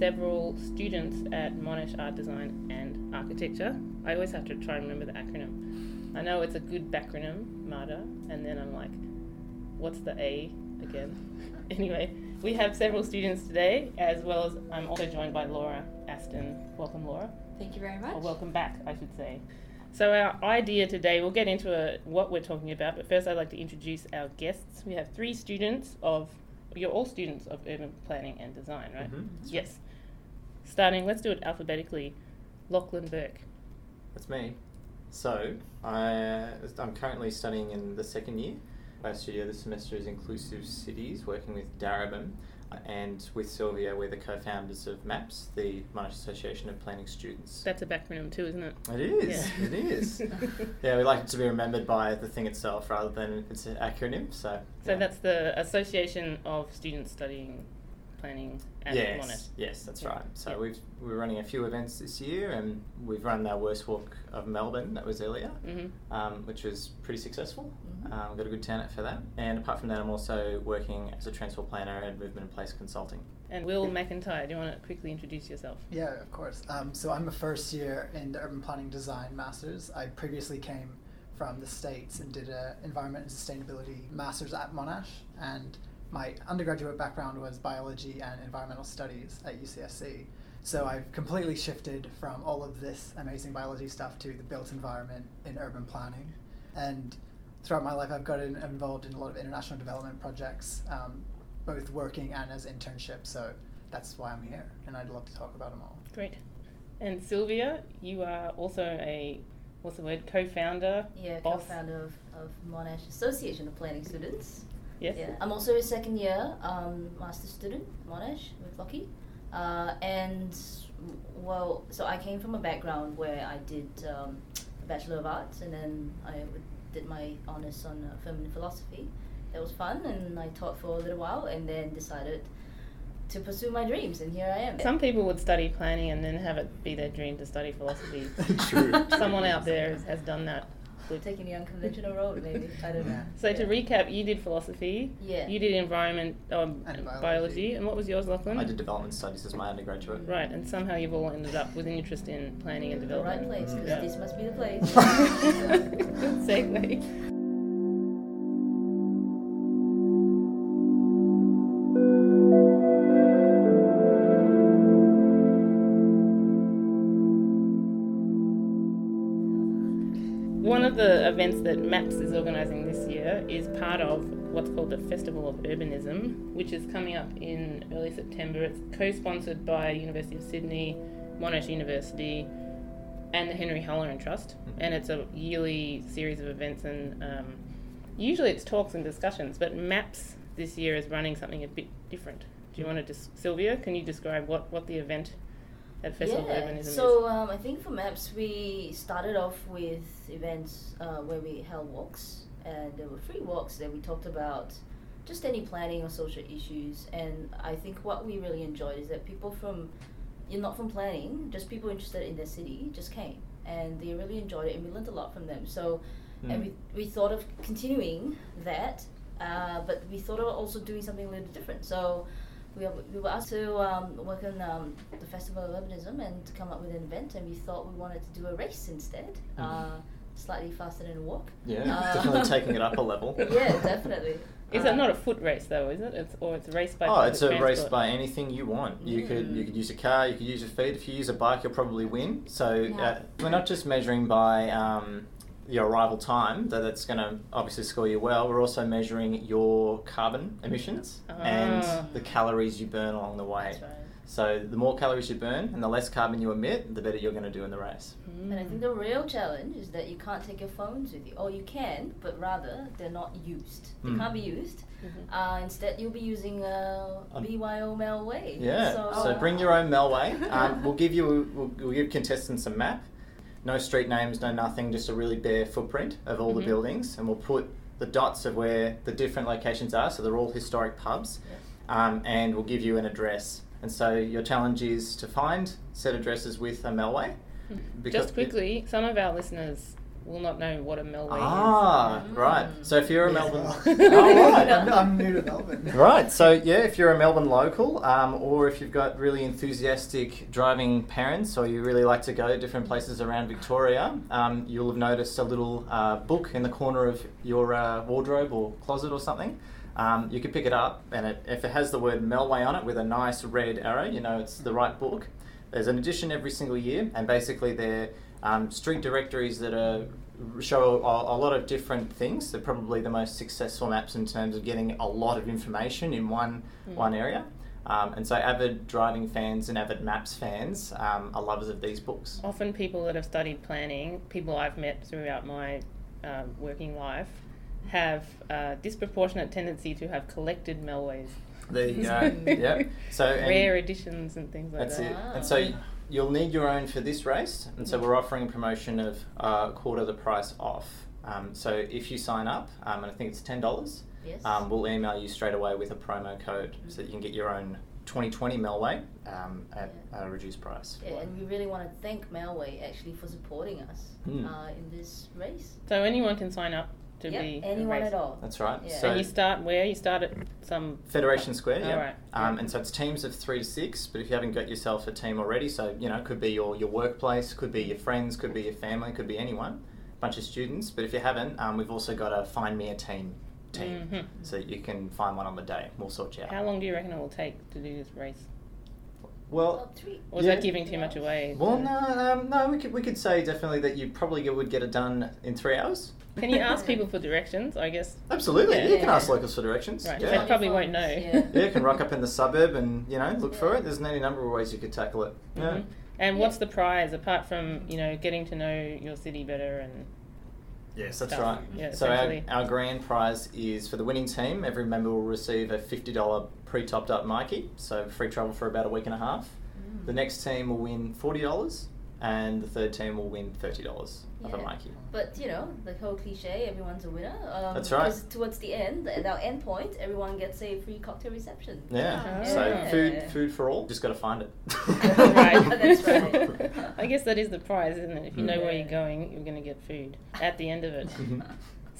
Several students at Monash Art Design and Architecture. I always have to try and remember the acronym. I know it's a good backronym, MADA, and then I'm like, what's the A again? anyway, we have several students today, as well as I'm also joined by Laura Aston. Welcome, Laura. Thank you very much. Or welcome back, I should say. So our idea today, we'll get into a, what we're talking about, but first I'd like to introduce our guests. We have three students of, you're all students of urban planning and design, right? Mhm. Yes. Starting, let's do it alphabetically. Lachlan Burke. That's me. So, I, I'm currently studying in the second year. My studio this semester is Inclusive Cities, working with Darebin. Uh, and with Sylvia, we're the co founders of MAPS, the Monash Association of Planning Students. That's a backronym too, isn't it? It is, Yeah. it is. yeah, we like it to be remembered by the thing itself rather than its an acronym. So, So yeah. that's the Association of Students Studying Planning at yes, Monash. yes, that's Yeah. right. So Yeah. we've we're running a few events this year, and we've run our worst walk of Melbourne. That was earlier. hmm um, which was pretty successful. Mhm. Um, got a good turnout for that. And apart from that, I'm also working as a transport planner and movement and place consulting. And Will McIntyre, do you want to quickly introduce yourself? Yeah, of course. Um, so I'm a first year in the Urban Planning Design Masters. I previously came from the States and did a Environment and Sustainability Masters at Monash. And my undergraduate background was biology and environmental studies at UCSC. So I've completely shifted from all of this amazing biology stuff to the built environment in urban planning. And throughout my life, I've gotten involved in a lot of international development projects, um, both working and as internships. So that's why I'm here, and I'd love to talk about them all. Great. And Sylvia, you are also a, what's the word, co-founder? Yeah, boss? co-founder of, of Monash Association of Planning Students. Yes. Yeah, I'm also a second year um, master student Monash with Lockie, uh, and well, so I came from a background where I did um, a bachelor of arts, and then I did my honors on uh, feminine philosophy. That was fun, and I taught for a little while, and then decided to pursue my dreams, and here I am. Some people would study planning and then have it be their dream to study philosophy. True. Someone out there has, has done that. Good. taking the unconventional road, maybe I don't know. Yeah. So to recap, you did philosophy. Yeah. You did environment, um, And biology. biology. and what was yours, Lachlan? I did development studies as my undergraduate. Right, and somehow you've all ended up with an interest in planning and the development. right place, because Yeah. this must be the place. Good segue. Events that MAPS is organising this year is part of what's called the Festival of Urbanism, which is coming up in early September. It's co sponsored by University of Sydney, Monash University, and the Henry Halloran Trust. And it's a yearly series of events, and um, usually it's talks and discussions, but MAPS this year is running something a bit different. Do you want to just, Sylvia, can you describe what, what the event at Festival of Urbanism So um, I think for MAPS we started off with events uh, where we held walks, and there were free walks that we talked about just any planning or social issues. And I think what we really enjoyed is that people from, you're not from planning, just people interested in their city just came, and they really enjoyed it, and we learned a lot from them. So, and Mm. we we thought of continuing that, uh, but we thought of also doing something a little different. So we, are, we were asked to um, work on um, the Festival of Urbanism and to come up with an event, and we thought we wanted to do a race instead, Mhm. uh, slightly faster than a walk. Yeah, Uh, definitely taking it up a level. yeah, definitely. Is Uh, it not a foot race though, is it? It's or it's a race by Oh, it's a race by anything you want. You could you Mm. could use a car, you could use your feet. If you use a bike, you'll probably win. So Yeah. uh, we're not just measuring by um, your arrival time. That that's going to obviously score you well. We're also measuring your carbon emissions Ah. and the calories you burn along the way. That's right. So the more calories you burn and the less carbon you emit, the better you're going to do in the race. And I think the real challenge is that you can't take your phones with you. Or you can, but rather they're not used. They Mm. can't be used. Mhm. Uh, instead, you'll be using a Um, BYO Melway. Yeah. So, So, bring your own Melway. Um, we'll give you we'll, we'll give contestants a map. No street names, no nothing, just a really bare footprint of all Mhm. the buildings, and we'll put the dots of where the different locations are. So they're all historic pubs, um, and we'll give you an address. And so your challenge is to find set addresses with a Melway. because- Just quickly, some of our listeners will not know what a Melway is. Ah, Mm. right. So if you're a Me Melbourne, oh, right. I'm, I'm new to Melbourne. Right, so yeah, if you're a Melbourne local, um, or if you've got really enthusiastic driving parents, or you really like to go different places around Victoria, um, you'll have noticed a little uh, book in the corner of your uh, wardrobe or closet or something. Um, you can pick it up, and it, if it has the word Melway on it with a nice red arrow, you know it's the right book. There's an edition every single year, and basically they're um, street directories that are show a, a lot of different things. They're probably the most successful maps in terms of getting a lot of information in one Mm. one area. Um, and so, avid driving fans and avid maps fans um, are lovers of these books. Often, people that have studied planning, people I've met throughout my um, working life, have a disproportionate tendency to have collected Melways. There you go. yep. So Rare editions and things like That's that. it. And so you'll need your own for this race. And so we're offering a promotion of uh, quarter the price off. Um, so if you sign up, um, and I think it's ten dollars, Yes. um, we'll email you straight away with a promo code so that you can get your own 2020 Melway um, at a reduced price. yeah, and we really want to thank Melway actually for supporting us Hmm. uh, in this race. So anyone can sign up to Yep, be a anyone race. at all. That's right. Yeah. So and you start where? You start at some. Federation Square, yeah. Alright, Um, yeah. And so it's teams of three to six, but if you haven't got yourself a team already, so, you know, it could be your, your workplace, could be your friends, could be your family, could be anyone, bunch of students. But if you haven't, um, we've also got a Find Me a Team team. Mhm. So you can find one on the day. We'll sort you out. How long do you reckon it will take to do this race? Well, Well, three. Yeah. that giving too much away? well, no, um, no, we could, we could say definitely that you probably would get it done in three hours. Can you ask people for directions? I guess. Absolutely. Yeah. You can Yeah. ask locals for directions. Right. Yeah. They probably won't know. Yeah. Yeah, you can rock up in the suburb and, you know, look for it. There's any number of ways you could tackle it. Yeah. Mhm. And Yeah. what's the prize apart from you know getting to know your city better and Yes, that's stuff? right. Yeah, So our, our grand prize is for the winning team. Every member will receive a fifty dollar pre-topped up Myki, so free travel for about a week and a half. Mm. The next team will win forty dollars, and the third team will win thirty dollars of a Yeah. Myki. But you know, the whole cliche, everyone's a winner. Um, That's right. Because towards the end, at our end point, everyone gets a free cocktail reception. Yeah. Ah. So food, food for all. Just got to find it. right. That's right. I guess that is the prize, isn't it? If you know where you're going, you're going to get food at the end of it.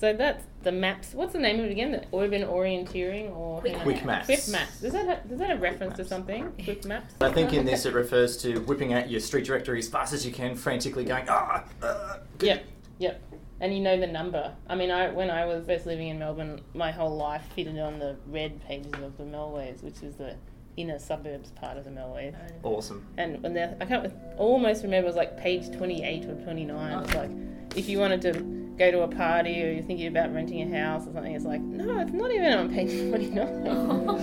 So that's the maps. What's the name of it again? The urban orienteering or Quick Quick maps. Quick maps. Is that have, does that have reference to something? Quick maps. I think in this it refers to whipping out your street directory as fast as you can, frantically going ah. ah Yep, yep. And you know the number. I mean, I when I was first living in Melbourne, my whole life fitted on the red pages of the Melways, which is the inner suburbs part of the Melways. Awesome. And when I can't almost remember it was like page twenty eight or twenty nine. It's like if you wanted to go to a party or you're thinking about renting a house or something, it's like no, it's not even on page twenty nine. wow.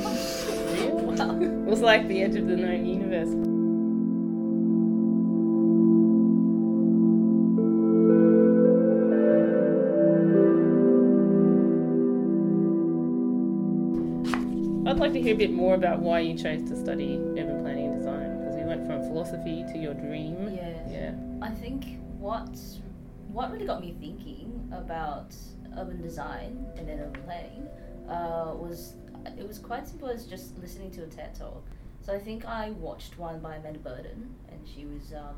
It was like the edge of the known universe. I'd like to hear a bit more about why you chose to study urban planning and design because we went from philosophy to your dream. Yeah. Yeah. I think what what really got me thinking about urban design and then urban planning uh, was it was quite simple as just listening to a TED talk. So I think I watched one by Amanda Burden, and she was. Um,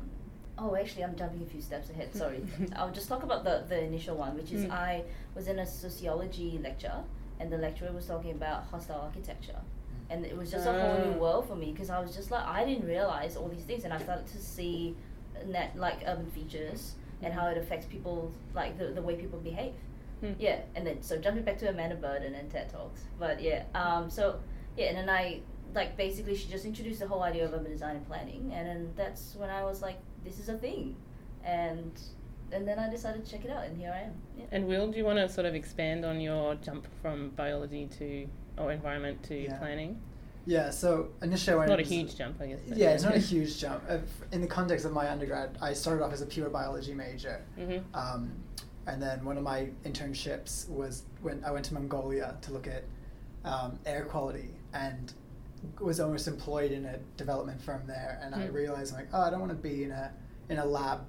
oh, actually, I'm jumping a few steps ahead. Sorry. I'll just talk about the the initial one, which is Mm. I was in a sociology lecture, and the lecturer was talking about hostile architecture. And it was just a whole new Ah. world for me because I was just like I didn't realize all these things, and I started to see net like urban features and how it affects people, like the, the way people behave. Hmm. Yeah, and then so jumping back to Amanda Burden and then TED Talks, but yeah, um, so yeah, and then I like basically she just introduced the whole idea of urban design and planning, and then that's when I was like, this is a thing, and and then I decided to check it out, and here I am. Yeah. And Will, do you want to sort of expand on your jump from biology to or environment to Yeah. planning? Yeah, so initially I went Not a huge jump, I guess. but Yeah, it's not a huge jump. Uh, In the context of my undergrad, I started off as a pure biology major. Mhm. Um, and then one of my internships was when I went to Mongolia to look at um, air quality and was almost employed in a development firm there. And I Hmm. realized, like, oh, I don't want to be in a in a lab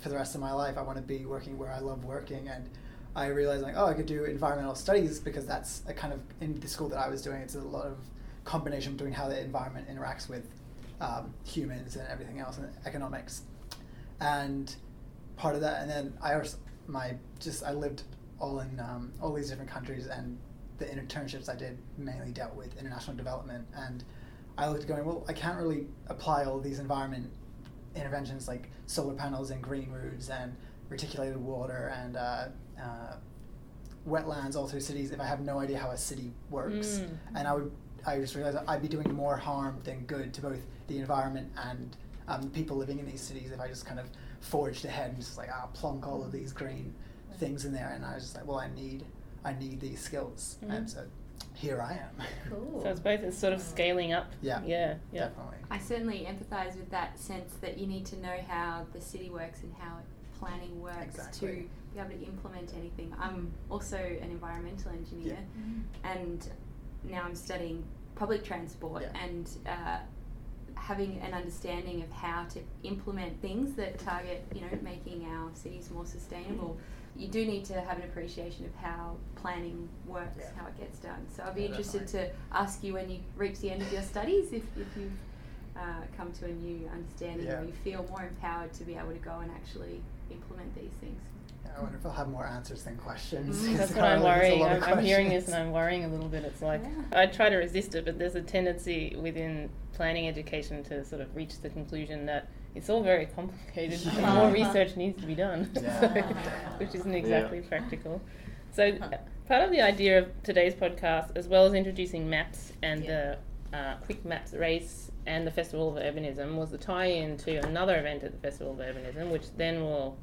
for the rest of my life. I want to be working where I love working. And I realized, like, oh, I could do environmental studies because that's a kind of in the school that I was doing. It's a lot of combination between how the environment interacts with um, humans and everything else and economics. And part of that, and then I also my just I lived all in um, all these different countries, and the internships I did mainly dealt with international development. And I looked going, well, I can't really apply all these environment interventions like solar panels and green roofs and reticulated water and uh, uh, wetlands all through cities if I have no idea how a city works. Mm. And I would I just realized I'd be doing more harm than good to both the environment and um, people living in these cities if I just kind of forged ahead and just like ah plonk all of these green things in there. And I was just like, well, I need I need these skills, Mhm. and so here I am. Cool. So it's both it's sort of scaling up. Yeah. Yeah. Yeah. Definitely. I certainly empathise with that sense that you need to know how the city works and how planning works Exactly. to be able to implement anything. I'm also an environmental engineer, and now I'm studying public transport Yeah. and uh, having an understanding of how to implement things that target, you know, making our cities more sustainable. You do need to have an appreciation of how planning works, Yeah. how it gets done. So I'd be Yeah, interested definitely. to ask you when you reach the end of your studies if, if you've uh, come to a new understanding Yeah. or you feel more empowered to be able to go and actually implement these things. I wonder if I'll have more answers than questions. Mm, because That's what I'm currently there's a worrying. I'm, I'm hearing this and I'm worrying a little bit. It's like Yeah. I try to resist it, but there's a tendency within planning education to sort of reach the conclusion that it's all very complicated Yeah. more research needs to be done, Yeah. so, which isn't exactly Yeah. practical. So uh, part of the idea of today's podcast, as well as introducing maps and Yeah. the uh, Quick Maps race and the Festival of Urbanism, was the tie-in to another event at the Festival of Urbanism, which then will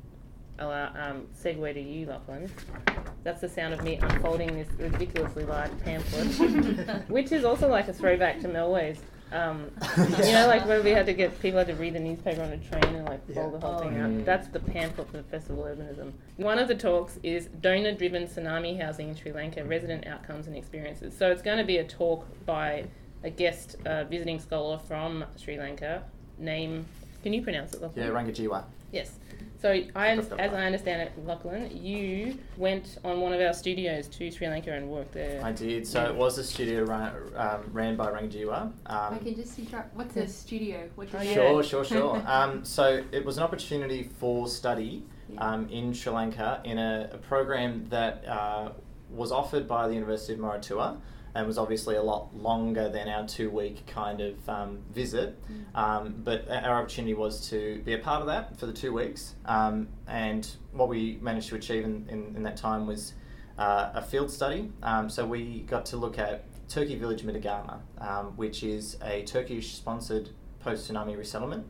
allow um, segue to you, Lachlan. That's the sound of me unfolding this ridiculously large pamphlet, which is also like a throwback to Melways. Um, you know, like when we had to get people had to read the newspaper on a train and like fold Yeah. the whole thing Oh. out. That's the pamphlet for the Festival of Urbanism. One of the talks is donor-driven tsunami housing in Sri Lanka: resident outcomes and experiences. So it's going to be a talk by a guest uh, visiting scholar from Sri Lanka. Name? Can you pronounce it, Lachlan? Yeah, Rangajeewa. Yes. So I, as. I understand it, Lachlan, you went on one of our studios to Sri Lanka and worked there. I did. So it was a studio run, um, ran by Rangajeewa. Um, I can just interrupt. What's yeah. a studio? What does Oh, that- yeah. Sure, sure, sure. um, so it was an opportunity for study Yeah. um, in Sri Lanka in a, a program that uh, was offered by the University of Moratuwa and was obviously a lot longer than our two week kind of um, visit. Um, but our opportunity was to be a part of that for the two weeks. Um, and what we managed to achieve in, in, in that time was uh, a field study. Um, so we got to look at Turkey Village Mitagama, um, which is a Turkish sponsored post tsunami resettlement.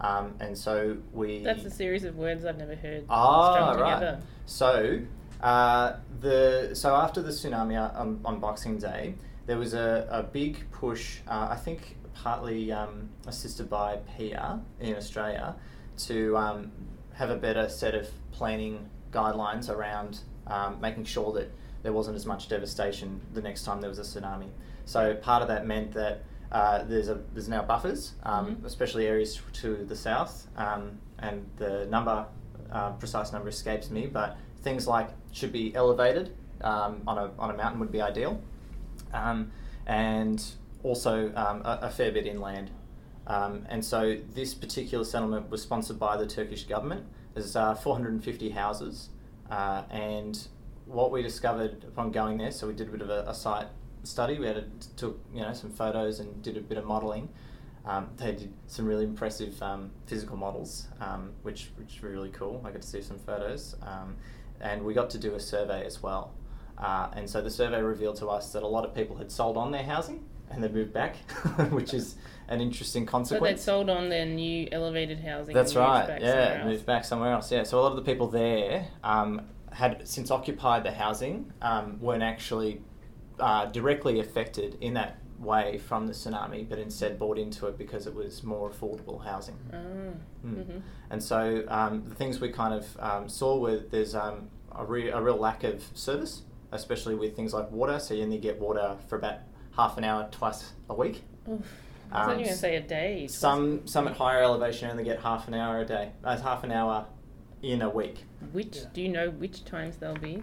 Um, and so we. That's a series of words I've never heard Ah, right. together. So, uh, the so after the tsunami uh, on, on Boxing Day, there was a, a big push. Uh, I think partly um, assisted by PIA in Australia to um, have a better set of planning guidelines around um, making sure that there wasn't as much devastation the next time there was a tsunami. So part of that meant that uh, there's a there's now buffers, um, Mhm. especially areas to the south, um, and the number uh, precise number escapes me, but things like should be elevated um, on a on a mountain would be ideal, um, and also um, a, a fair bit inland. Um, and so this particular settlement was sponsored by the Turkish government. There's uh, 450 houses, uh, and what we discovered upon going there, so we did a bit of a, a site study. We had a, took you know some photos and did a bit of modelling. Um, they did some really impressive um, physical models, um, which which were really cool. I got to see some photos, and we got to do a survey as well. Uh, and so the survey revealed to us that a lot of people had sold on their housing and they moved back, which is an interesting So consequence. they sold on their new elevated housing. That's right. Yeah, moved back somewhere else. Yeah. So a lot of the people there um, had since occupied the housing um, weren't actually uh, directly affected in that way from the tsunami, but instead bought into it because it was more affordable housing. Mm. mhm. And so um, the things we kind of um, saw were there's um, a, re- a real lack of service, especially with things like water. So you only get water for about half an hour twice a week. Oof. I thought Um, you were going to say a day. Some some at higher elevation only get half an hour a day. Uh, half an hour in a week. Which Yeah. do you know which times they'll be?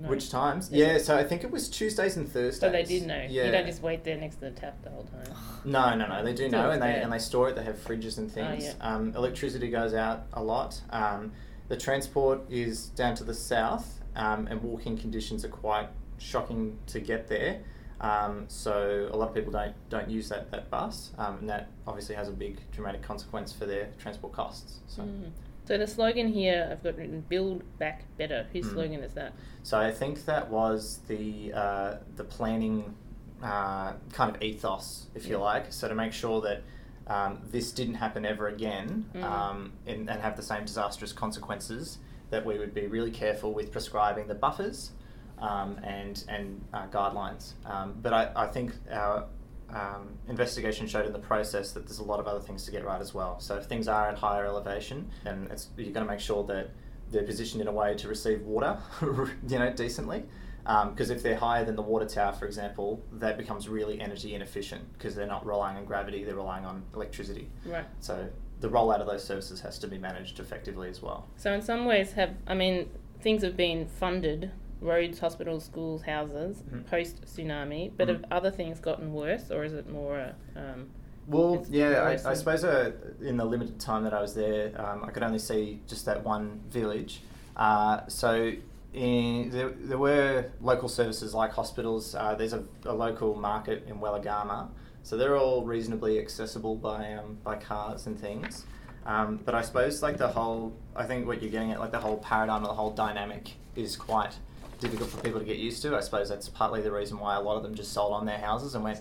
No. Which times? Yeah, so I think it was Tuesdays and Thursdays. So they did know. Yeah. You don't just wait there next to the tap the whole time. No, no, no. They do know, and they there. and they store it. They have fridges and Oh, things. yeah. um, electricity goes out a lot. Um, the transport is down to the south, um, and walking conditions are quite shocking to get there. Um, so a lot of people don't don't use that that bus, um, and that obviously has a big dramatic consequence for their transport costs. So. Mm. So the slogan here I've got written "Build Back Better." Whose Mm. slogan is that? So I think that was the uh, the planning uh, kind of ethos, if you like. So to make sure that um, this didn't happen ever again Mm. um, and, and have the same disastrous consequences, that we would be really careful with prescribing the buffers um, and and uh, guidelines. Um, but I, I think our um, investigation showed in the process that there's a lot of other things to get right as well. So if things are at higher elevation, then it's, you're going to make sure that they're positioned in a way to receive water, you know, decently. Because if they're higher than the water tower, for example, that becomes really energy inefficient because they're not relying on gravity; they're relying on electricity. Right. So the rollout of those services has to be managed effectively as well. So in some ways, have I mean things have been funded roads, hospitals, schools, houses Mhm. post tsunami, but Mhm. have other things gotten worse, or is it more? Um, Well, yeah, I, I suppose uh, in the limited time that I was there, um, I could only see just that one village. Uh, so in, there, there were local services like hospitals. Uh, there's a, a local market in Weligama, so they're all reasonably accessible by um, by cars and things. Um, but I suppose like the whole, I think what you're getting at, like the whole paradigm or the whole dynamic is quite difficult for people to get used to. I suppose that's partly the reason why a lot of them just sold on their houses and went,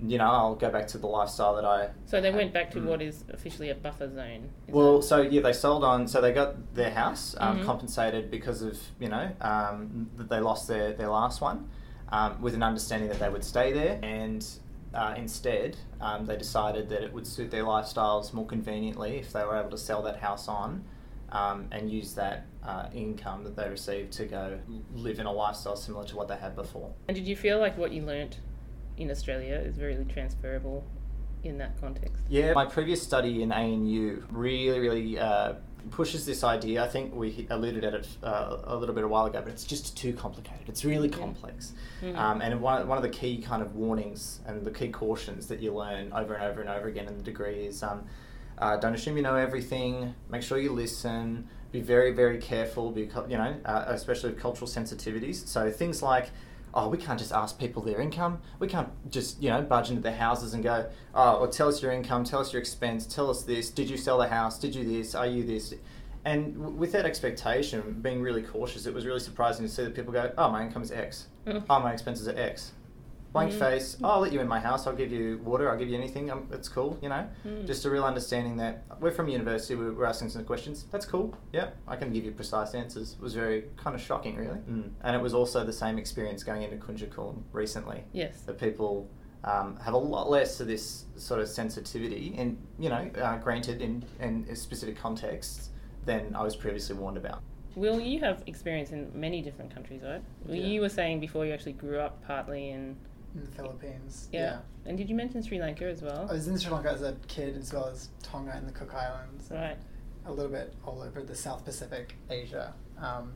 you know, I'll go back to the lifestyle that I. so they went back to Mm. what is officially a buffer zone. Well, that- so yeah, they sold on. So they got their house um, Mhm. compensated because of you know um, that they lost their their last one, um, with an understanding that they would stay there, and uh, instead um, they decided that it would suit their lifestyles more conveniently if they were able to sell that house on. Um, and use that uh, income that they received to go live in a lifestyle similar to what they had before. and did you feel like what you learnt in Australia is very transferable in that context? Yeah, my previous study in ANU really, really uh, pushes this idea. I think we alluded at it uh, a little bit a while ago, but it's just too complicated. It's really complex. Mhm. Um, and one, one of the key kind of warnings and the key cautions that you learn over and over and over again in the degree is um, uh, don't assume you know everything. Make sure you listen. Be very, very careful. Because you know, uh, especially with cultural sensitivities. So things like, oh, we can't just ask people their income. We can't just you know budge into their houses and go, oh, well, tell us your income. Tell us your expense. Tell us this. Did you sell the house? Did you this? Are you this? And w- with that expectation, being really cautious, it was really surprising to see that people go, oh, my income is X. Mm. Oh, my expenses are X. Blank Mhm. face. Oh, I'll let you in my house. I'll give you water. I'll give you anything. Um, it's cool, you know. Mm. Just a real understanding that we're from university. We're, we're asking some questions. That's cool. Yeah, I can give you precise answers. It was very kind of shocking, really. Mm. And it was also the same experience going into Kunjakulm recently. Yes. That people um, have a lot less of this sort of sensitivity, and you know, uh, granted in in specific contexts than I was previously warned about. Will you have experience in many different countries, right? Well, Yeah. You were saying before you actually grew up partly in in the Philippines. yeah. And did you mention Sri Lanka as well? I was in Sri Lanka as a kid as well as Tonga and the Cook Islands. Right. A little bit all over the South Pacific, Asia. Um,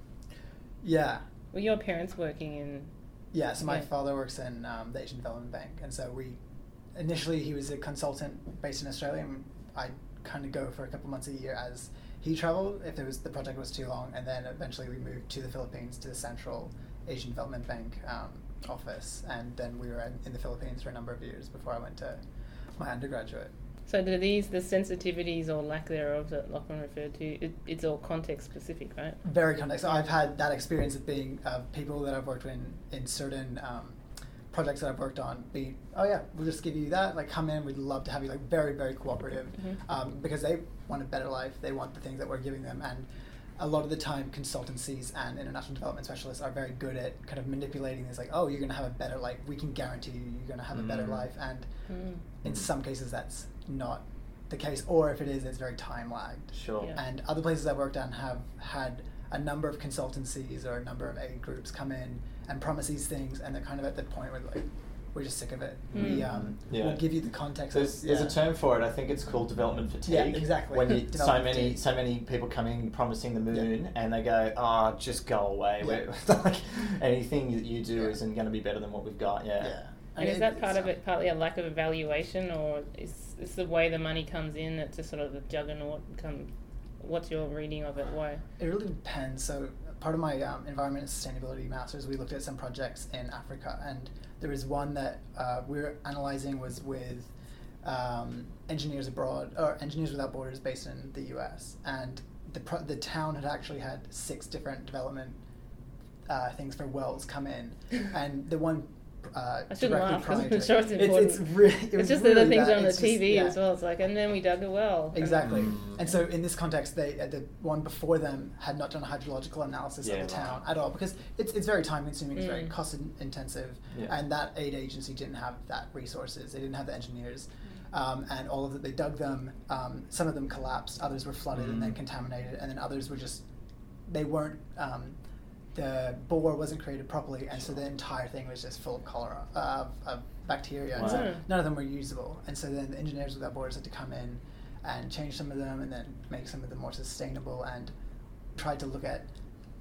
yeah. Were your parents working in? Yeah, so my Yeah. father works in um, the Asian Development Bank, and so we initially he was a consultant based in Australia, and I kind of go for a couple months a year as he traveled if there was the project was too long, and then eventually we moved to the Philippines to the Central Asian Development Bank um, office, and then we were in, in the Philippines for a number of years before I went to my undergraduate. So do these the sensitivities or lack thereof that Lachlan referred to? It, it's all context specific, right? very context. I've had that experience of being uh, people that I've worked with in, in certain um, projects that I've worked on. Be oh yeah, we'll just give you that. Like come in, we'd love to have you. Like very very cooperative Mhm. um, because they want a better life. They want the things that we're giving them, and a lot of the time consultancies and international development specialists are very good at kind of manipulating this like oh you're going to have a better life we can guarantee you you're going to have a better Mm. life and Mm. in some cases that's not the case or if it is it's very time lagged Sure. Yeah. and other places I've worked on have had a number of consultancies or a number of aid groups come in and promise these things, and they're kind of at the point where like we're just sick of it. We Mm. um, Yeah. we'll give you the context. There's, of, there's yeah. a term for it. I think it's called development fatigue. Yeah, exactly. When you, so many fatigue. so many people come in promising the Yeah. moon, and they go, "Oh, just go away. Yeah. Like anything that you do Yeah. isn't going to be better than what we've got." Yeah. Yeah. And is that part of it partly a lack of evaluation, or is, is the way the money comes in? that's just sort of the juggernaut. Come, what's your reading of it? Why? It really depends. So part of my um, environment and sustainability masters, we looked at some projects in Africa, and there was one that uh, we were analyzing was with um, engineers abroad or engineers without borders based in the U.S. and the pro- the town had actually had six different development uh, things for wells come in, and the one. Uh, I shouldn't directly laugh 'cause I'm to it- sure it's It's, important. really, it It's just really the other things bad. on the It's just- TV yeah. as well. It's like, and then we dug a well. Exactly. Mm. And so in this context, they uh, the one before them had not done a hydrological analysis Yeah, of the town right. at all because it's, it's very time consuming, it's very Mm. cost in- intensive, Yeah. and that aid agency didn't have that resources. They didn't have the engineers, um, and all of it. They dug them. Um, some of them collapsed. Others were flooded and then Mm. contaminated, and then others were just they weren't. Um, the bore wasn't created properly, and so the entire thing was just full of cholera, uh, of bacteria. And so none of them were usable. And so then the engineers without borders had to come in and change some of them and then make some of them more sustainable and tried to look at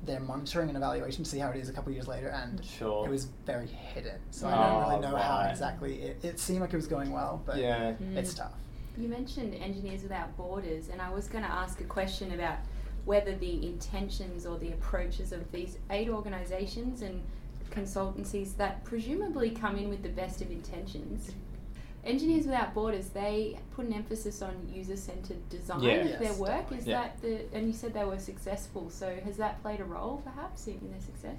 their monitoring and evaluation to see how it is a couple of years later and Sure. it was very hidden. So I Oh, don't really know how exactly it, it seemed like it was going well, but Yeah. Mm. it's tough. You mentioned Engineers Without Borders, and I was going to ask a question about whether the intentions or the approaches of these aid organisations and consultancies that presumably come in with the best of intentions. Engineers Without Borders, they put an emphasis on user-centered design Yeah. of their work. definitely. Is Yeah. that the? And you said they were successful. So has that played a role, perhaps, in, in their success?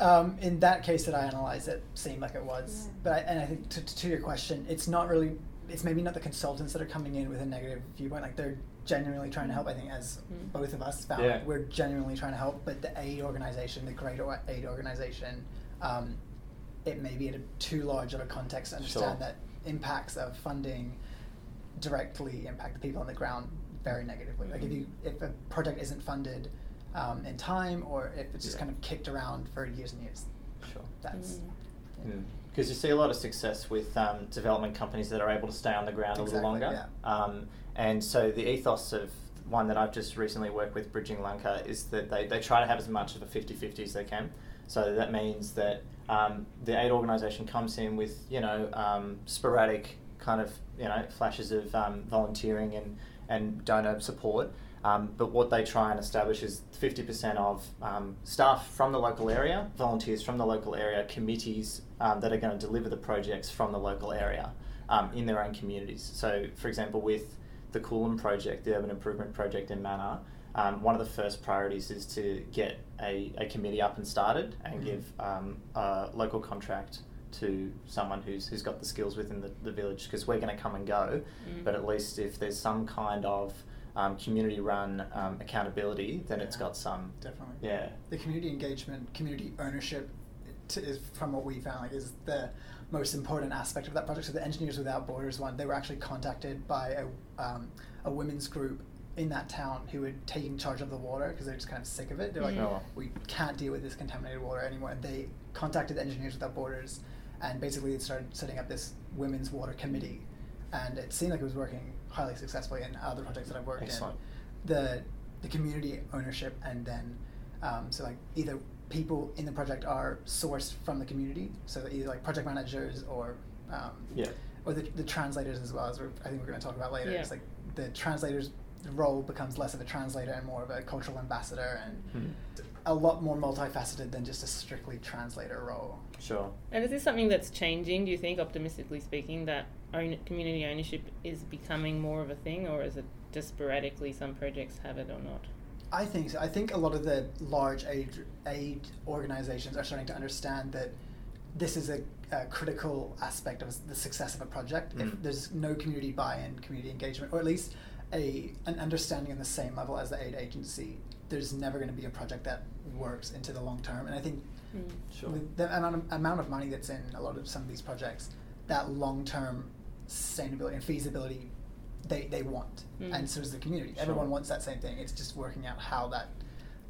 Um, in that case that I analysed, it seemed like it was. Yeah. But I, and I think to, to your question, it's not really. It's maybe not the consultants that are coming in with a negative viewpoint. Like they're genuinely trying to help. I think as Mm. both of us found, Yeah. we're genuinely trying to help. But the aid organization, the great or- aid organization, um, it may be at a too large of a context to understand Sure. that impacts of funding directly impact the people on the ground very negatively. Like if you if a project isn't funded um, in time, or if it's just Yeah. kind of kicked around for years and years, Sure. that's Mm. Because you see a lot of success with um, development companies that are able to stay on the ground a little Exactly, longer. Um, and so the ethos of one that I've just recently worked with, Bridging Lanka, is that they, they try to have as much of a 50 50 as they can. So that means that um, the aid organisation comes in with, you know, um, sporadic kind of, you know, flashes of um, volunteering and, and donor support. Um, but what they try and establish is 50% of um, staff from the local area, volunteers from the local area, committees um, that are going to deliver the projects from the local area in their own communities. So, for example, with the Coolum project, the urban improvement project in Mannar, um, one of the first priorities is to get a, a committee up and started and Mhm. give um, a local contract to someone who's, who's got the skills within the, the village because we're going to come and go. Mm. But at least if there's some kind of um, community run um, accountability, then it's got some. definitely. Yeah. the community engagement, community ownership, to, is from what we found like is the most important aspect of that project. So the Engineers Without Borders one, they were actually contacted by a, um, a women's group in that town who were taking charge of the water because they're just kind of sick of it. They're like, Mm. Oh. we can't deal with this contaminated water anymore. And they contacted the Engineers Without Borders, and basically they started setting up this women's water committee, and it seemed like it was working highly successfully in other projects that I've worked Excellent. in. The the community ownership, and then um, so like either people in the project are sourced from the community, so either like project managers or um, Yeah. or the, the translators as well as we're, I think we're going to talk about later. Yeah. It's like the translators role becomes less of a translator and more of a cultural ambassador and Hmm. a lot more multifaceted than just a strictly translator role. Sure. And is this something that's changing? Do you think, optimistically speaking, that own, community ownership is becoming more of a thing, or is it just sporadically some projects have it or not? I think so. I think a lot of the large aid aid organizations are starting to understand that this is a, a critical aspect of the success of a project. Mm. If there's no community buy-in, community engagement, or at least a an understanding on the same level as the aid agency, there's never going to be a project that works into the long term. And I think Mm. Sure. with the amount of, amount of money that's in a lot of some of these projects, that long term sustainability and feasibility, they, they want, Mm. and so does the community. Sure. Everyone wants that same thing. It's just working out how that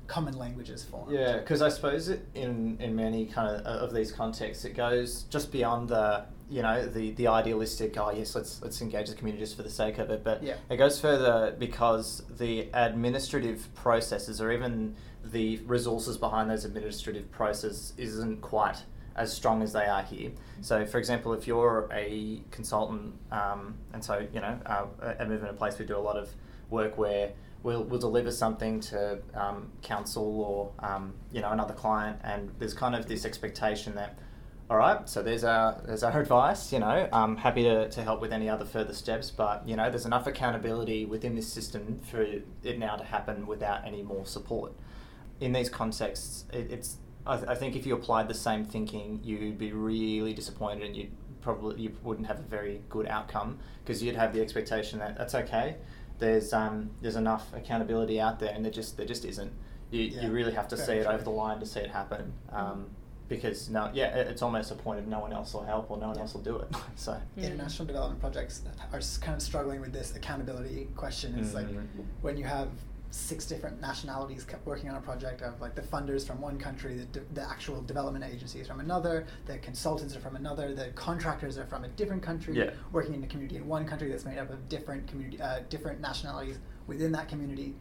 common language is formed. Yeah, because I suppose it, in in many kind of of these contexts, it goes just beyond the you know the the idealistic. Oh yes, let's let's engage the community just for the sake of it. But Yeah. it goes further because the administrative processes or even the resources behind those administrative processes isn't quite as strong as they are here. So, for example, if you're a consultant, um, and so you know, uh, at Movement in Place, we do a lot of work where we'll, we'll deliver something to um, council or um, you know another client, and there's kind of this expectation that, all right, so there's our there's our advice. You know, I'm happy to, to help with any other further steps, but you know, there's enough accountability within this system for it now to happen without any more support. In these contexts, it, it's I, th- I think if you applied the same thinking, you'd be really disappointed, and you'd probably you wouldn't have a very good outcome because you'd have the expectation that that's okay. There's um, there's enough accountability out there, and there just there just isn't. You, Yeah, you really have to see it true. over the line to see it happen. Um, because no, yeah, it- it's almost a point of no one else will help or no one Yeah. else will do it. so Mm. International development projects are kind of struggling with this accountability question. It's like Mhm. when you have six different nationalities co- working on a project of like the funders from one country, the, de- the actual development agencies from another, the consultants are from another, the contractors are from a different country, Yeah. working in a community in one country that's made up of different community, uh, different nationalities within that community.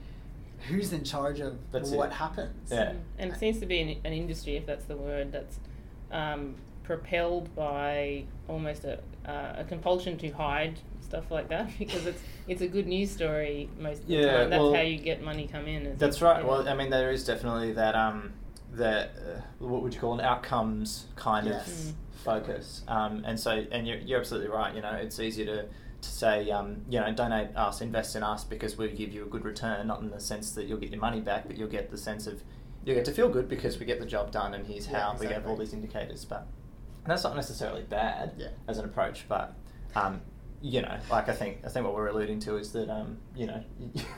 Who's in charge of That's what it. happens? Yeah. And it seems to be an, an industry, if that's the word, that's um, propelled by almost a, uh, a compulsion to hide stuff like that because it's it's a good news story most of the Yeah, time. That's well, how you get money come in. That's it? right. Yeah. Well, I mean, there is definitely that um, that uh, what would you call an outcomes kind Yes. of Mm. focus. Um, and so, and you're, you're absolutely right. You know, it's easier to to say, um, you know, donate us, invest in us because we'll give you a good return, not in the sense that you'll get your money back, but you'll get the sense of you get to feel good because we get the job done, and here's Yeah, how we have all these indicators. But that's not necessarily bad Yeah. as an approach, but um, you know, like I think I think what we're alluding to is that um, you know,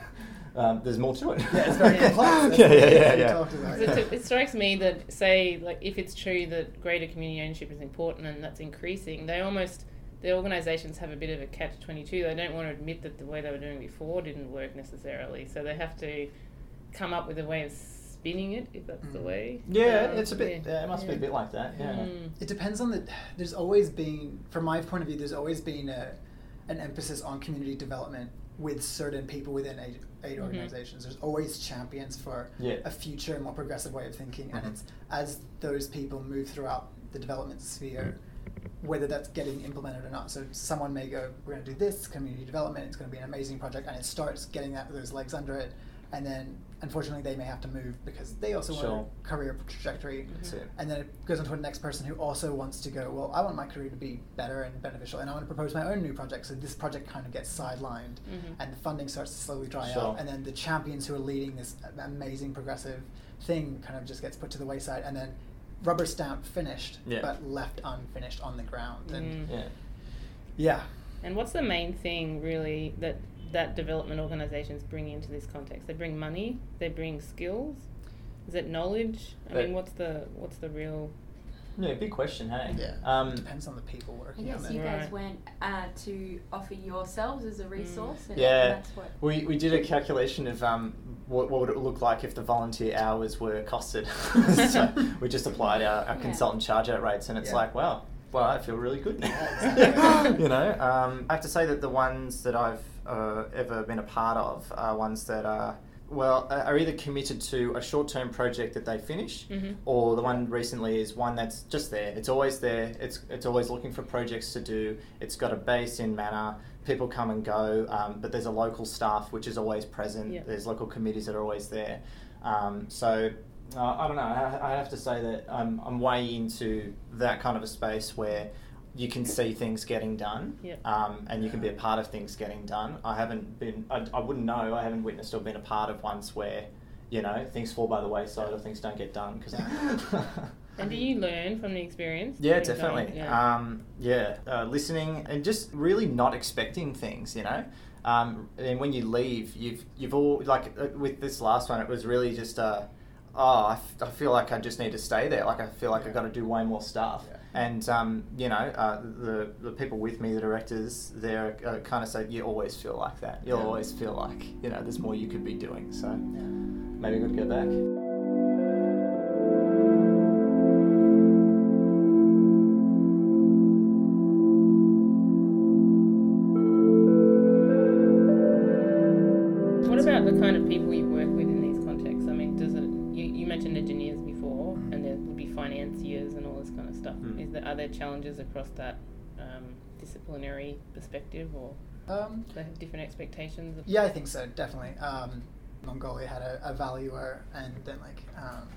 um, there's more to it. Yeah, it's very complex. Yeah, yeah, yeah, yeah. about. So it, it strikes me that, say, like if it's true that greater community ownership is important and that's increasing, they almost the organisations have a bit of a catch twenty two. They don't want to admit that the way they were doing before didn't work necessarily, so they have to come up with a way of spinning it, if that's the Mm. way. Yeah, Um, it's a bit. yeah, Yeah, it must be a bit like that. Yeah. Mm. It depends on the. There's always been, from my point of view, there's always been a, an emphasis on community development with certain people within aid, aid Mhm. organizations. There's always champions for Yeah. a future and more progressive way of thinking, and Mhm. it's as those people move throughout the development sphere, whether that's getting implemented or not. So someone may go, "We're going to do this community development. It's going to be an amazing project," and it starts getting that those legs under it, and then unfortunately they may have to move because they also Sure. want a career trajectory. That's it. And then it goes on to a next person who also wants to go, well, I want my career to be better and beneficial, and I want to propose my own new project. So this project kind of gets sidelined, Mhm. and the funding starts to slowly dry Sure. out. And then the champions who are leading this amazing progressive thing kind of just gets put to the wayside, and then rubber stamp finished, Yeah. but left unfinished on the ground. And Mm. Yeah. yeah, And what's the main thing really that that development organisations bring into this context? They bring money. They bring skills. Is it knowledge? I But- mean, what's the what's the real? Yeah. Big question. Hey. yeah, Um, depends on the people working on guess it. you guys Right. went uh, to offer yourselves as a resource, and Yeah. that's what. We, we did a calculation of um, what, what would it look like if the volunteer hours were costed. so we just applied our, our Yeah. consultant charge out rates, and it's Yeah. like, wow, well, I feel really good now. You know, um, I have to say that the ones that I've uh, ever been a part of are ones that are well are either committed to a short-term project that they finish, Mhm. or the one recently is one that's just there. It's always there. It's it's always looking for projects to do. It's got a base in Mannar. People come and go, um, but there's a local staff which is always present. Yeah. There's local committees that are always there. Um, so uh, I don't know. I, I have to say that I'm I'm way into that kind of a space where you can see things getting done, Yeah. um, and you can be a part of things getting done. I haven't been. I, I wouldn't know. I haven't witnessed or been a part of ones where you know things fall by the wayside or things don't get done because. And do you learn from the experience? Yeah, You're going- definitely. yeah. Um, yeah, uh, listening and just really not expecting things. You know, Um, and when you leave, you've you've all like uh, with this last one, it was really just uh, oh, I, f- I feel like I just need to stay there. Like I feel like I've got to do way more stuff. Yeah. And um, you know, uh, the the people with me, the directors, they're uh, kind of say you always feel like that. You'll Yeah. always feel like you know there's more you could be doing. So maybe I got to go back. Challenges across that um, disciplinary perspective, or Um, do they have different expectations? Of Yeah, I think so, definitely. Um, Mongolia had a, a valuer, and then like um,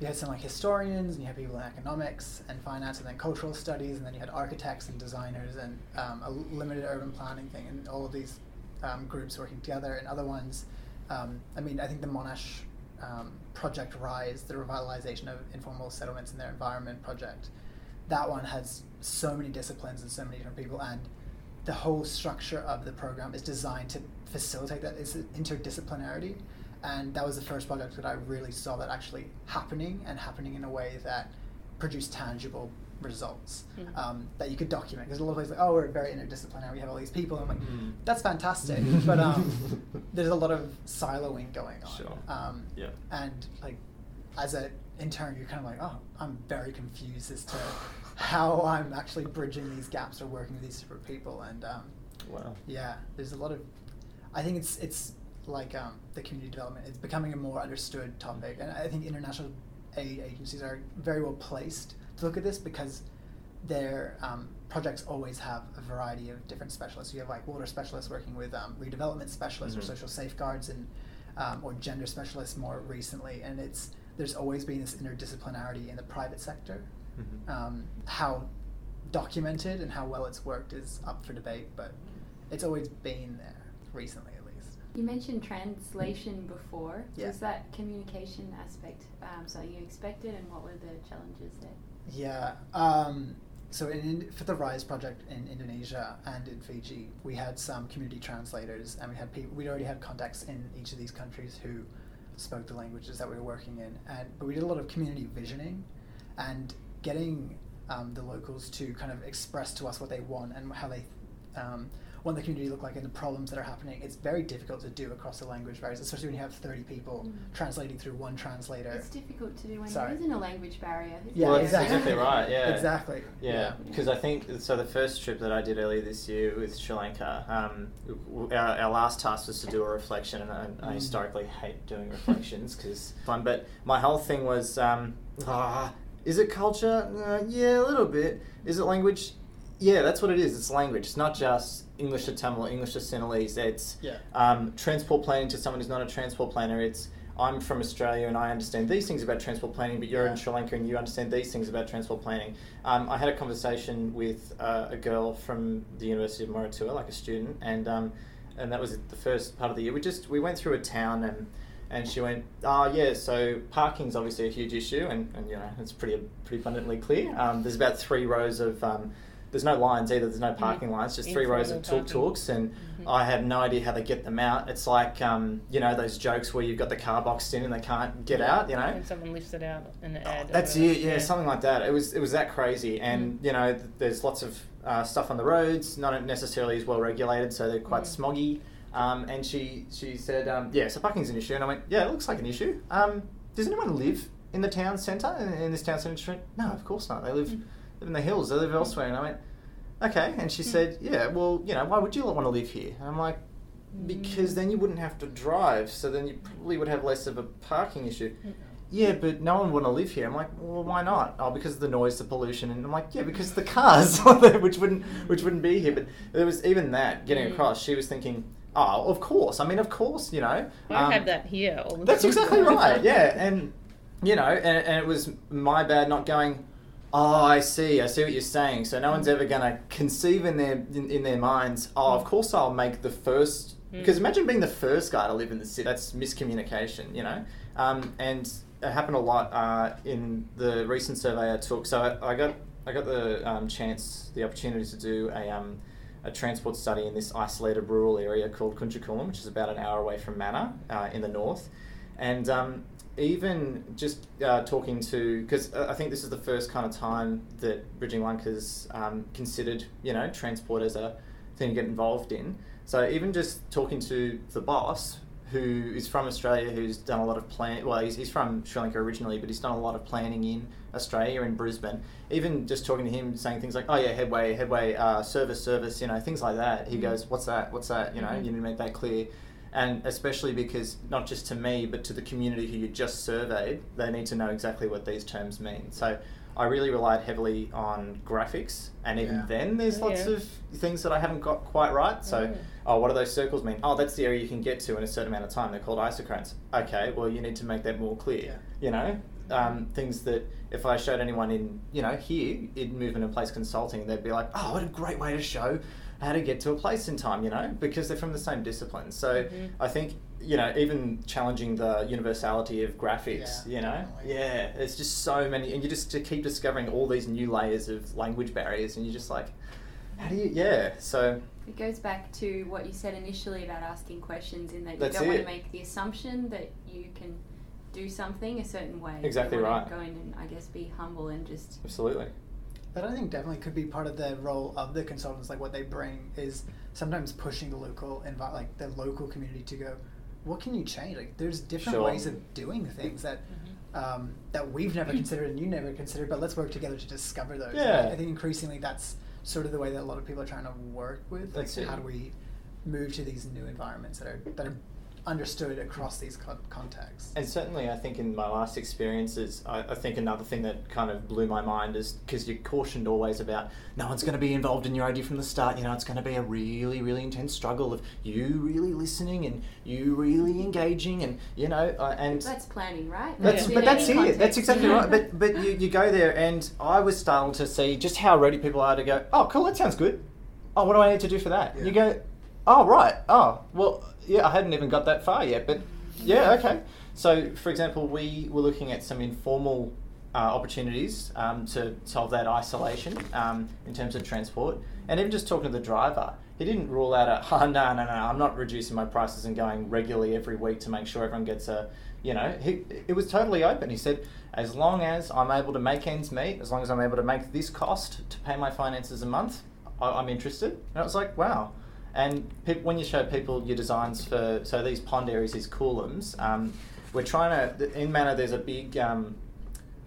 you had some like historians, and you had people in economics and finance, and then cultural studies, and then you had architects and designers, and um, a limited urban planning thing, and all of these um, groups working together, and other ones. Um, I mean, I think the Monash um, project Rise, the revitalization of informal settlements and their environment project, that one has so many disciplines and so many different people, and the whole structure of the program is designed to facilitate that is interdisciplinarity and that was the first project that i really saw that actually happening and happening in a way that produced tangible results Mhm. um, that you could document because a lot of places like oh we're very interdisciplinary we have all these people and i'm like Mm. that's fantastic but um, there's a lot of siloing going on Sure. um, Yeah. and like as an intern you're kind of like oh i'm very confused as to how i'm actually bridging these gaps or working with these different people and um, Wow. yeah there's a lot of i think it's it's like um, the community development it's becoming a more understood topic and i think international aid agencies are very well placed to look at this because their um, projects always have a variety of different specialists. You have like water specialists working with um, redevelopment specialists Mhm. or social safeguards and um, or gender specialists more recently. And it's there's always been this interdisciplinarity in the private sector. Mhm. Um, how documented and how well it's worked is up for debate, but it's always been there recently at least. You mentioned translation before. Yeah. Was that communication aspect um, something you expected, and what were the challenges there? Yeah. Um, so in, in, for the Rise project in Indonesia and in Fiji, we had some community translators, and we had people. We already had contacts in each of these countries who spoke the languages that we were working in, and but we did a lot of community visioning, and getting um, the locals to kind of express to us what they want and how they um, want the community look like and the problems that are happening. It's very difficult to do across the language barriers, especially when you have thirty people Mm. translating through one translator. It's difficult to do when Sorry. there isn't a language barrier. Yeah, well, that's exactly. exactly right. Yeah. Exactly. Yeah, because I think so. The first trip that I did earlier this year with Sri Lanka, um, our, our last task was to do a reflection, and I, I Mm. historically hate doing reflections because fun. But my whole thing was, um, ah, is it culture? Uh, yeah, a little bit. Is it language? Yeah, that's what it is. It's language. It's not just English to Tamil, or English to Sinhalese. It's Yeah. um, transport planning to someone who's not a transport planner. It's I'm from Australia and I understand these things about transport planning, but you're in Sri Lanka and you understand these things about transport planning. Um, I had a conversation with uh, a girl from the University of Moratuwa, like a student, and um, and that was the first part of the year. We just we went through a town and. And she went, oh yeah, so parking's obviously a huge issue, and, and you know it's pretty pretty abundantly clear. Um, there's about three rows of, um, there's no lines either. There's no parking lines, just three rows of tuk parking. tuks, and Mhm. I have no idea how they get them out. It's like um, you know those jokes where you've got the car boxed in and they can't get out. You know, And someone lifts it out in an ad. that's it. Yeah, something like that. It was it was that crazy, and Mm. you know th- there's lots of uh, stuff on the roads, not necessarily as well regulated, so they're quite Mm. smoggy. Um, and she she said, um, yeah, so parking's an issue, and I went, yeah, it looks like an issue. Um, does anyone live in the town centre in, in this town centre street? No, of course not. They live Mm. Live in the hills. They live elsewhere. And I went, okay. And she Mm. said, yeah, well, you know, why would you want to live here? And I'm like, because then you wouldn't have to drive, so then you probably would have less of a parking issue. Mm. Yeah, but no one would want to live here. I'm like, well, why not? Oh, because of the noise, the pollution, and I'm like, yeah, because the cars, which wouldn't, which wouldn't be here. But there was even that getting across. She was thinking, oh, of course. I mean, of course, you know. I um, have that here all the That's exactly right. Yeah, and you know, and, and it was my bad not going. Oh, I see. I see what you're saying. So no one's ever going to conceive in their in, in their minds. Oh, of course I'll make the first. Mm. Because imagine being the first guy to live in the city. That's miscommunication, you know. Um, and it happened a lot uh, in the recent survey I took. So I, I got I got the um, chance, the opportunity to do a um, a transport study in this isolated rural area called Kunchakulam, which is about an hour away from Mannar uh, in the north. And um, even just uh, talking to, because I think this is the first kind of time that Bridging Lanka has um, considered, you know, transport as a thing to get involved in. So even just talking to the boss, who is from Australia, who's done a lot of plan. Well, he's, he's from Sri Lanka originally, but he's done a lot of planning in Australia in Brisbane. Even just talking to him, saying things like, "Oh yeah, headway, headway, uh, service, service," you know, things like that. He goes, "What's that? What's that?" You know, Mhm. you need to make that clear. And especially because not just to me, but to the community who you just surveyed, they need to know exactly what these terms mean. So I really relied heavily on graphics, and even Yeah. then, there's Oh, lots yeah. of things that I haven't got quite right. So Oh. oh, what do those circles mean? Oh, that's the area you can get to in a certain amount of time. They're called isochrones. Okay, well, you need to make that more clear. Yeah. You know, um, things that if I showed anyone in, you know, here in movement and place consulting, they'd be like, oh, what a great way to show how to get to a place in time, you know, because they're from the same discipline. So Mhm. I think, you know, even challenging the universality of graphics, Yeah, you know, definitely. yeah, there's just so many, and you just to keep discovering all these new layers of language barriers, and you're just like, how do you, yeah, so. It goes back to what you said initially about asking questions, in that you That's don't want to make the assumption that you can do something a certain way. Exactly you wanna right. Go in and I guess be humble and just Absolutely. That I think definitely could be part of the role of the consultants. Like what they bring is sometimes pushing the local envi- like the local community to go, what can you change? Like there's different Sure. ways of doing things that um, that we've never considered and you never considered, but let's work together to discover those. Yeah. I, I think increasingly that's sort of the way that a lot of people are trying to work with. Like That's it. how do we move to these new environments that are that are understood across these con- contexts. And certainly, I think in my last experiences, I, I think another thing that kind of blew my mind is because you're cautioned always about no one's going to be involved in your idea from the start. You know, it's going to be a really, really intense struggle of you really listening and you really engaging, and you know, uh, and that's planning, right? that's, in but that's any it. That's context. exactly right. But but you, you go there, and I was startled to see just how ready people are to go. Oh, cool. That sounds good. Oh, what do I need to do for that? And You go. Oh, right. Oh, well, yeah. I hadn't even got that far yet, but yeah, okay. So, for example, we were looking at some informal uh, opportunities um, to solve that isolation um, in terms of transport, and even just talking to the driver. He didn't rule out a, oh, no, no, no, I'm not reducing my prices and going regularly every week to make sure everyone gets a, you know, he, it was totally open. He said, as long as I'm able to make ends meet, as long as I'm able to make this cost to pay my finances a month, I, I'm interested. And I was like, wow. And peop when you show people your designs for, so these pond areas, these coolums, um, we're trying to, in Mannar, there's a big um,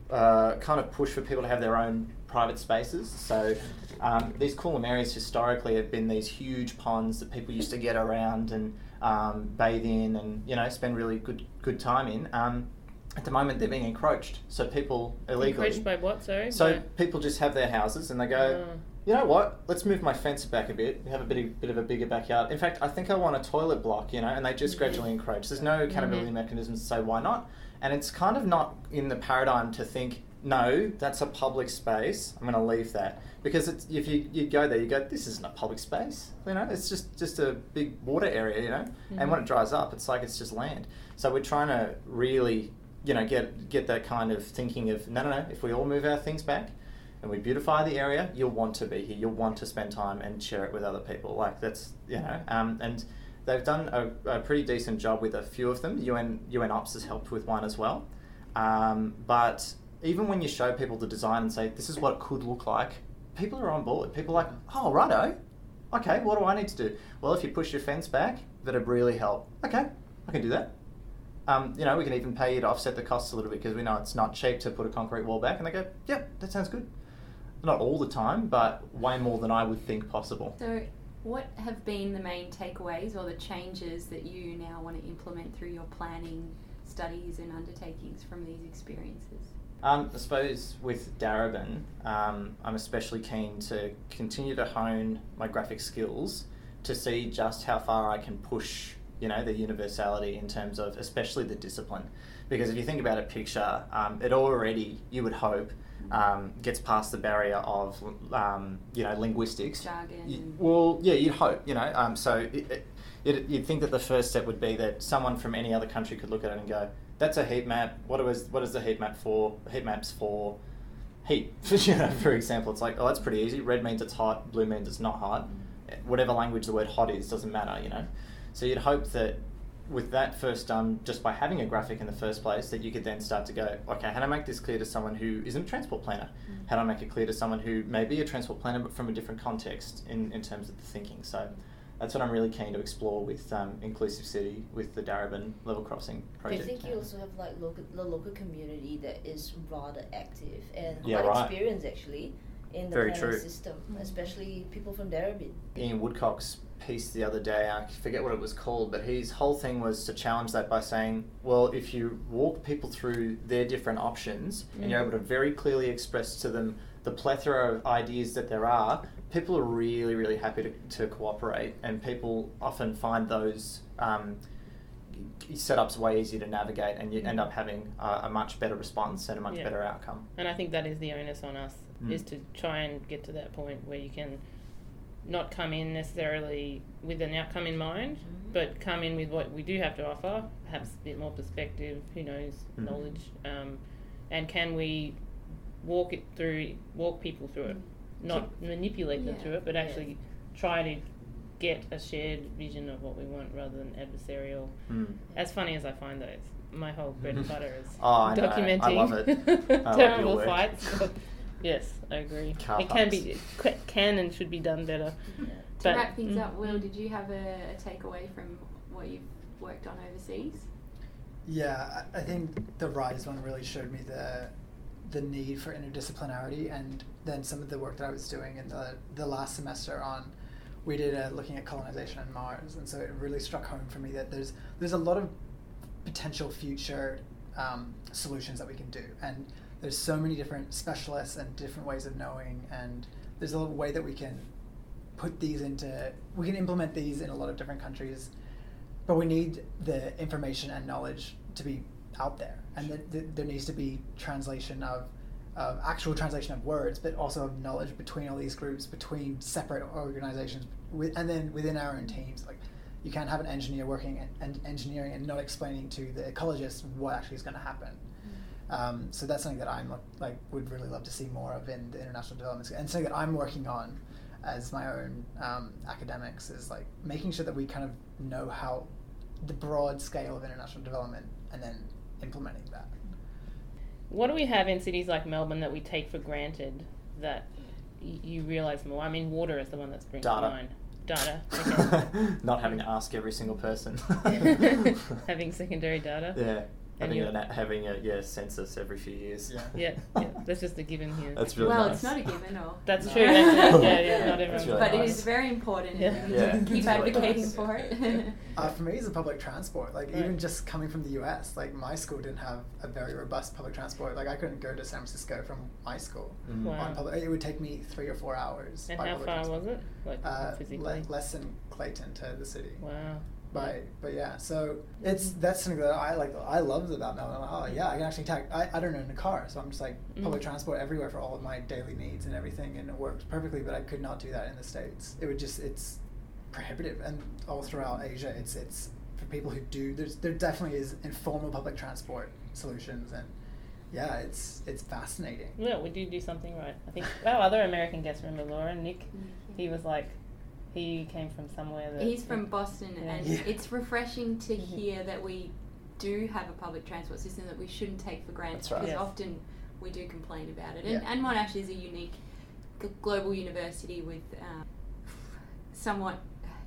uh, kind of push for people to have their own private spaces. So um, these coolum areas historically have been these huge ponds that people used to get around and um, bathe in and, you know, spend really good, good time in. Um, at the moment, they're being encroached. So people illegally. Encroached by what? Sorry. So By- people just have their houses and they go, Oh. You know what? Let's move my fence back a bit. We have a bit of, bit of a bigger backyard. In fact, I think I want a toilet block. You know, and they just gradually encroach. There's no accountability Mhm. mechanisms to say why not. And it's kind of not in the paradigm to think, no, that's a public space. I'm going to leave that because it's, if you, you go there, you go, this isn't a public space. You know, it's just just a big water area. You know, and when it dries up, it's like it's just land. So we're trying to really, you know, get get that kind of thinking of no, no, no. If we all move our things back and we beautify the area, you'll want to be here. You'll want to spend time and share it with other people. Like that's you know, um, and they've done a, a pretty decent job with a few of them. UN UNOPS has helped with one as well. Um, but even when you show people the design and say this is what it could look like, people are on board. People are like, oh righto, okay, what do I need to do? Well, if you push your fence back, that'd really help. Okay, I can do that. Um, you know, we can even pay you to offset the costs a little bit because we know it's not cheap to put a concrete wall back. And they go, yeah, that sounds good. Not all the time, but way more than I would think possible. So, what have been the main takeaways or the changes that you now want to implement through your planning, studies, and undertakings from these experiences? Um, I suppose with Darebin, um, I'm especially keen to continue to hone my graphic skills to see just how far I can push, you know, the universality in terms of especially the discipline. Because if you think about a picture, um, it already, you would hope, um, gets past the barrier of, um, you know, linguistics. Jargon Y- and- well, yeah, you'd hope, you know. Um, so it, it, it, you'd think that the first step would be that someone from any other country could look at it and go, "That's a heat map. What is what is the heat map for? Heat maps for heat." you know, for example, it's like, "Oh, that's pretty easy. Red means it's hot. Blue means it's not hot." whatever language the word hot is doesn't matter, you know. So you'd hope that with that first done, just by having a graphic in the first place, that you could then start to go, okay, how do I make this clear to someone who isn't a transport planner? Mm. How do I make it clear to someone who may be a transport planner but from a different context in, in terms of the thinking? So that's what I'm really keen to explore with um, Inclusive City, with the Darebin level crossing project. I think you also have like local the local community that is rather active and Yeah, quite right. experienced actually in the Very planning true. system, Mm. especially people from Darebin. Ian Woodcock's piece the other day, I forget what it was called, but his whole thing was to challenge that by saying, well, if you walk people through their different options and you're Mm. able to very clearly express to them the plethora of ideas that there are, people are really, really happy to, to cooperate, and people often find those. Um, setups way easier to navigate and you end up having a, a much better response and a much Yeah. better outcome And I think that is the onus on us Mm. is to try and get to that point where you can not come in necessarily with an outcome in mind, Mhm. but come in with what we do have to offer, perhaps a bit more perspective, who knows, Mhm. knowledge, um, and can we walk it through, walk people through it, not manipulate them Yeah. through it, but Yeah. actually try to get a shared vision of what we want rather than adversarial. Mm. As funny as I find those, my whole bread and butter is Oh, I know. I documenting love it. I terrible work. fights. but yes, I agree. Car it can be, ca- can and should be done better. Yeah. To wrap things mm, up, Will, did you have a, a takeaway from what you've worked on overseas? Yeah, I I think the Rise one really showed me the the need for interdisciplinarity, and then some of the work that I was doing in the the last semester on, we did a looking at colonization on Mars, and so it really struck home for me that there's there's a lot of potential future um, solutions that we can do, and there's so many different specialists and different ways of knowing, and there's a way that we can put these into we can implement these in a lot of different countries but we need the information and knowledge to be out there. And th- th- there needs to be translation of, of actual translation of words but also of knowledge between all these groups between separate organizations with, and then within our own teams. Like you can't have an engineer working in, and engineering and not explaining to the ecologist what actually is going to happen um, so that's something that I'm like would really love to see more of in the international development and something that I'm working on as my own um, academics is like making sure that we kind of know how the broad scale of international development and then implementing that. What do we have in cities like Melbourne that we take for granted that y- you realise more? I mean, water is the one that's springs Data. to mind. Data. Okay. Not having to ask every single person. Having secondary data. Yeah. And Having you- a, having a yeah census every few years. Yeah. Yeah, yeah, that's just a given here. That's really well, nice. it's not a given, or That's No. true. That's it. Yeah, yeah, not everyone. really but it nice. is very important. Yeah. and we Yeah. keep It's really advocating nice. for it. Uh, for me, it's a public transport. Like Right. even just coming from the US, like my school didn't have a very robust public transport. Like I couldn't go to San Francisco from my school Mm. Wow. on public. It would take me three or four hours. And by how far transport. was it? Like Uh, physically? le- less than Clayton to the city. wow. But but yeah, so it's that's something that I like. I love about Melbourne. I'm like, oh yeah, I can actually take. I, I don't own a car, so I'm just like public Mm. transport everywhere for all of my daily needs and everything, and it works perfectly. But I could not do that in the states. It would just it's prohibitive, and all throughout Asia, it's it's for people who do. There's there definitely is informal public transport solutions, and yeah, it's it's fascinating. Yeah, we do do something right. I think our other American guest, remember Laura, Nick, he was like, he came from somewhere that. He's from Boston, Yeah. and Yeah. it's refreshing to Mhm. hear that we do have a public transport system that we shouldn't take for granted right. because Yes. often we do complain about it. And, Yeah. and Monash is a unique g- global university with um, somewhat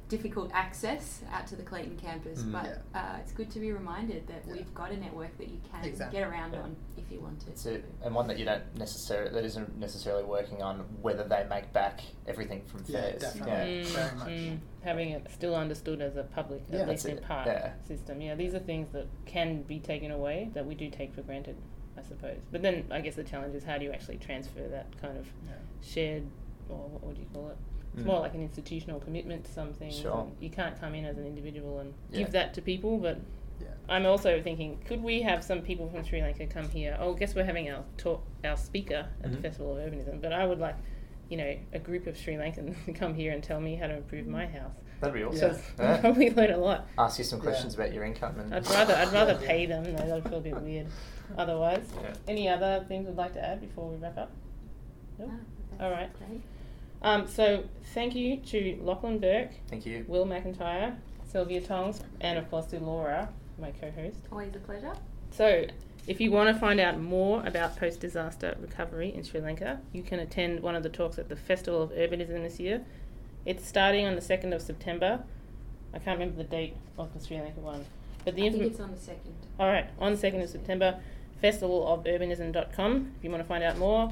difficult access out to the Clayton campus, Mm. but uh, it's good to be reminded that Yeah. we've got a network that you can Exactly. get around Yeah. on if you want to. It's it, and one that you don't necessarily that isn't necessarily working on whether they make back everything from Yeah, fares. definitely. Yeah. Mm, Very much. mm, having it still understood as a public, Yeah, at least that's in part, Yeah. system. Yeah, these are things that can be taken away that we do take for granted, I suppose. But then I guess the challenge is how do you actually transfer that kind of Yeah. shared, or what would you call it? It's Mm. more like an institutional commitment to something. Sure. You can't come in as an individual and Yeah. give that to people, but Yeah. I'm also thinking, could we have some people from Sri Lanka come here? Oh, guess we're having our talk, our speaker at the Mhm. Festival of Urbanism, but I would like, you know, a group of Sri Lankans to come here and tell me how to improve my house. That'd be awesome. Because Yeah. I'd probably learn a lot. Ask you some Yeah. questions about your income and I'd rather, I'd rather Yeah. pay them. though, That'd feel a bit weird. Otherwise, Yeah. any other things we'd like to add before we wrap up? Nope. All right. great. Um, so thank you to Lachlan Burke, Thank you. Will McIntyre, Sylvia Tongs, and of course to Laura, my co-host. Always a pleasure. So, if you want to find out more about post disaster recovery in Sri Lanka, you can attend one of the talks at the Festival of Urbanism this year. It's starting on the 2nd of September. I can't remember the date of the Sri Lanka one. But the I think it's on the second. all right, on the 2nd of September, festivalofurbanism.com if you want to find out more.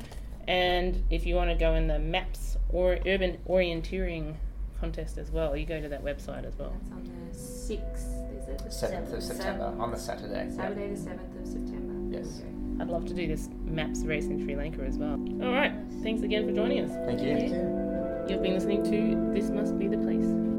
And if you want to go in the MAPS or Urban Orienteering contest as well, you go to that website as well. That's on the sixth. Is it the Seventh of September on the Saturday. Yep. Saturday the seventh of September. Yes. Okay. I'd love to do this MAPS race in Sri Lanka as well. All right, thanks again for joining us. Thank you. Thank you. You've been listening to This Must Be the Place.